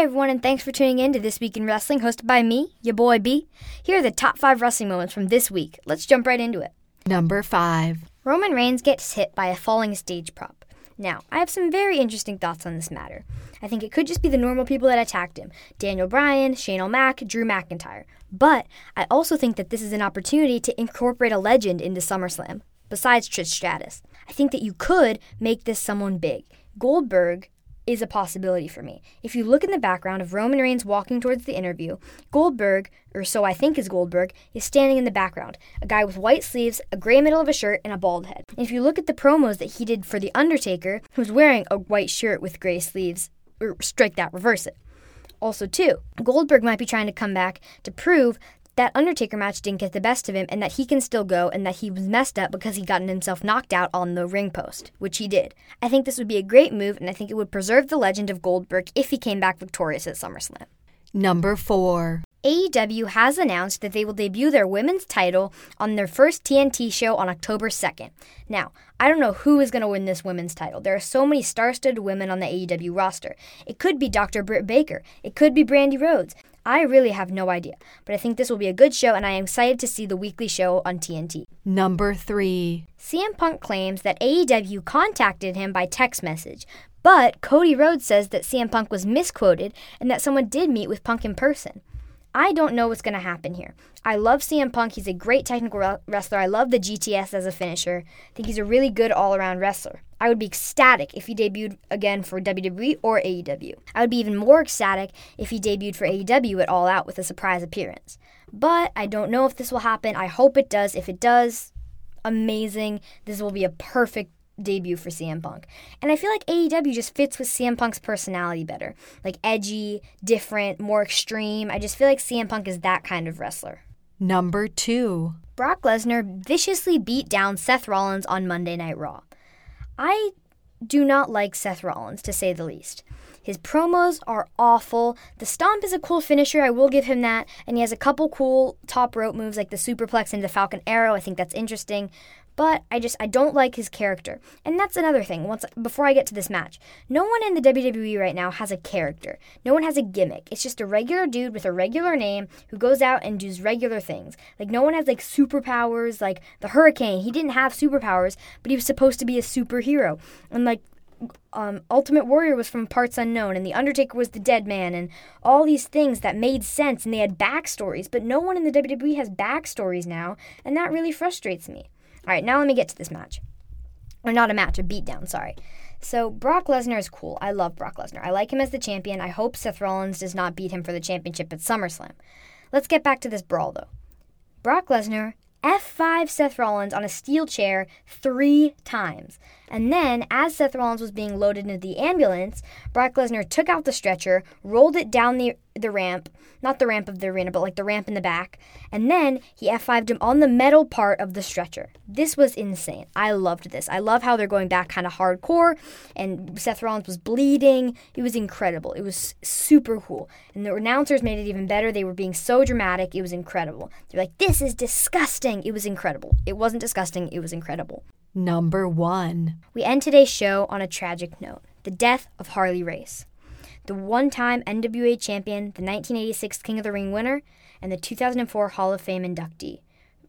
Hey everyone, and thanks for tuning in to This Week in Wrestling, hosted by me, your boy B. Here are the top five wrestling moments from this week. Let's jump right into it. Number five. Roman Reigns gets hit by a falling stage prop. Now, I have some very interesting thoughts on this matter. I think it could just be the normal people that attacked him Daniel Bryan, Shane O'Mac, Drew McIntyre. But I also think that this is an opportunity to incorporate a legend into SummerSlam, besides Trish Stratus. I think that you could make this someone big. Goldberg is a possibility for me. If you look in the background of Roman Reigns walking towards the interview, Goldberg, or so I think is Goldberg, is standing in the background. A guy with white sleeves, a gray middle of a shirt, and a bald head. And if you look at the promos that he did for The Undertaker, who's wearing a white shirt with gray sleeves, or strike that, reverse it. Also, too, Goldberg might be trying to come back to prove that Undertaker match didn't get the best of him and that he can still go and that he was messed up because he gotten himself knocked out on the ring post, which he did. I think this would be a great move and I think it would preserve the legend of Goldberg if he came back victorious at SummerSlam. Number four. AEW has announced that they will debut their women's title on their first TNT show on October 2nd. Now, I don't know who is going to win this women's title. There are so many star studded women on the AEW roster. It could be Dr. Britt Baker, it could be Brandi Rhodes. I really have no idea, but I think this will be a good show, and I am excited to see the weekly show on TNT. Number three. CM Punk claims that AEW contacted him by text message, but Cody Rhodes says that CM Punk was misquoted and that someone did meet with Punk in person. I don't know what's going to happen here. I love CM Punk. He's a great technical wrestler. I love the GTS as a finisher. I think he's a really good all around wrestler. I would be ecstatic if he debuted again for WWE or AEW. I would be even more ecstatic if he debuted for AEW at All Out with a surprise appearance. But I don't know if this will happen. I hope it does. If it does, amazing. This will be a perfect debut for CM Punk. And I feel like AEW just fits with CM Punk's personality better. Like edgy, different, more extreme. I just feel like CM Punk is that kind of wrestler. Number two. Brock Lesnar viciously beat down Seth Rollins on Monday Night Raw. I do not like Seth Rollins, to say the least. His promos are awful. The stomp is a cool finisher, I will give him that. And he has a couple cool top rope moves like the superplex and the Falcon Arrow. I think that's interesting but I just I don't like his character. And that's another thing. Once before I get to this match, no one in the WWE right now has a character. No one has a gimmick. It's just a regular dude with a regular name who goes out and does regular things. Like no one has like superpowers like the Hurricane. He didn't have superpowers, but he was supposed to be a superhero. And like um, Ultimate Warrior was from parts unknown, and The Undertaker was the dead man, and all these things that made sense, and they had backstories. But no one in the WWE has backstories now, and that really frustrates me. All right, now let me get to this match. Or not a match, a beatdown, sorry. So Brock Lesnar is cool. I love Brock Lesnar. I like him as the champion. I hope Seth Rollins does not beat him for the championship at SummerSlam. Let's get back to this brawl though. Brock Lesnar F5 Seth Rollins on a steel chair three times. And then, as Seth Rollins was being loaded into the ambulance, Brock Lesnar took out the stretcher, rolled it down the, the ramp, not the ramp of the arena, but like the ramp in the back, and then he F5'd him on the metal part of the stretcher. This was insane. I loved this. I love how they're going back kind of hardcore, and Seth Rollins was bleeding. It was incredible. It was super cool. And the announcers made it even better. They were being so dramatic. It was incredible. They're like, this is disgusting. It was incredible. It wasn't disgusting, it was incredible. Number one. We end today's show on a tragic note the death of Harley Race, the one time NWA champion, the 1986 King of the Ring winner, and the 2004 Hall of Fame inductee.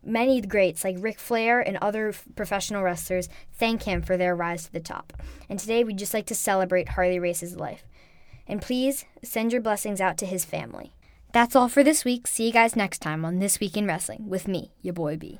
Many greats like Ric Flair and other professional wrestlers thank him for their rise to the top. And today we'd just like to celebrate Harley Race's life. And please send your blessings out to his family. That's all for this week. See you guys next time on This Week in Wrestling with me, your boy B.